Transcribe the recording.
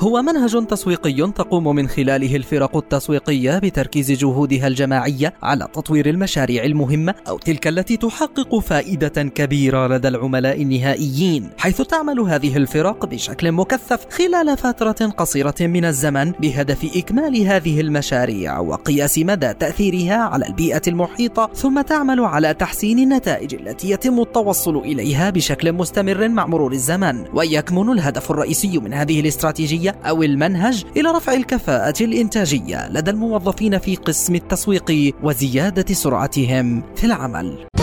هو منهج تسويقي تقوم من خلاله الفرق التسويقية بتركيز جهودها الجماعية على تطوير المشاريع المهمة أو تلك التي تحقق فائدة كبيرة لدى العملاء النهائيين حيث تعمل هذه الفرق بشكل مكثف خلال فترة قصيرة من الزمن بهدف إكمال هذه المشاريع وقياس مدى تأثيرها على البيئة المحيطة ثم تعمل على تحسين النتائج التي يتم التوصل إليها بشكل مستمر مع مرور الزمن ويكمن الهدف الرئيسي من هذه الاستراتيجية أو المنهج إلى رفع الكفاءة الإنتاجية لدى الموظفين في قسم التسويق وزيادة سرعتهم في العمل.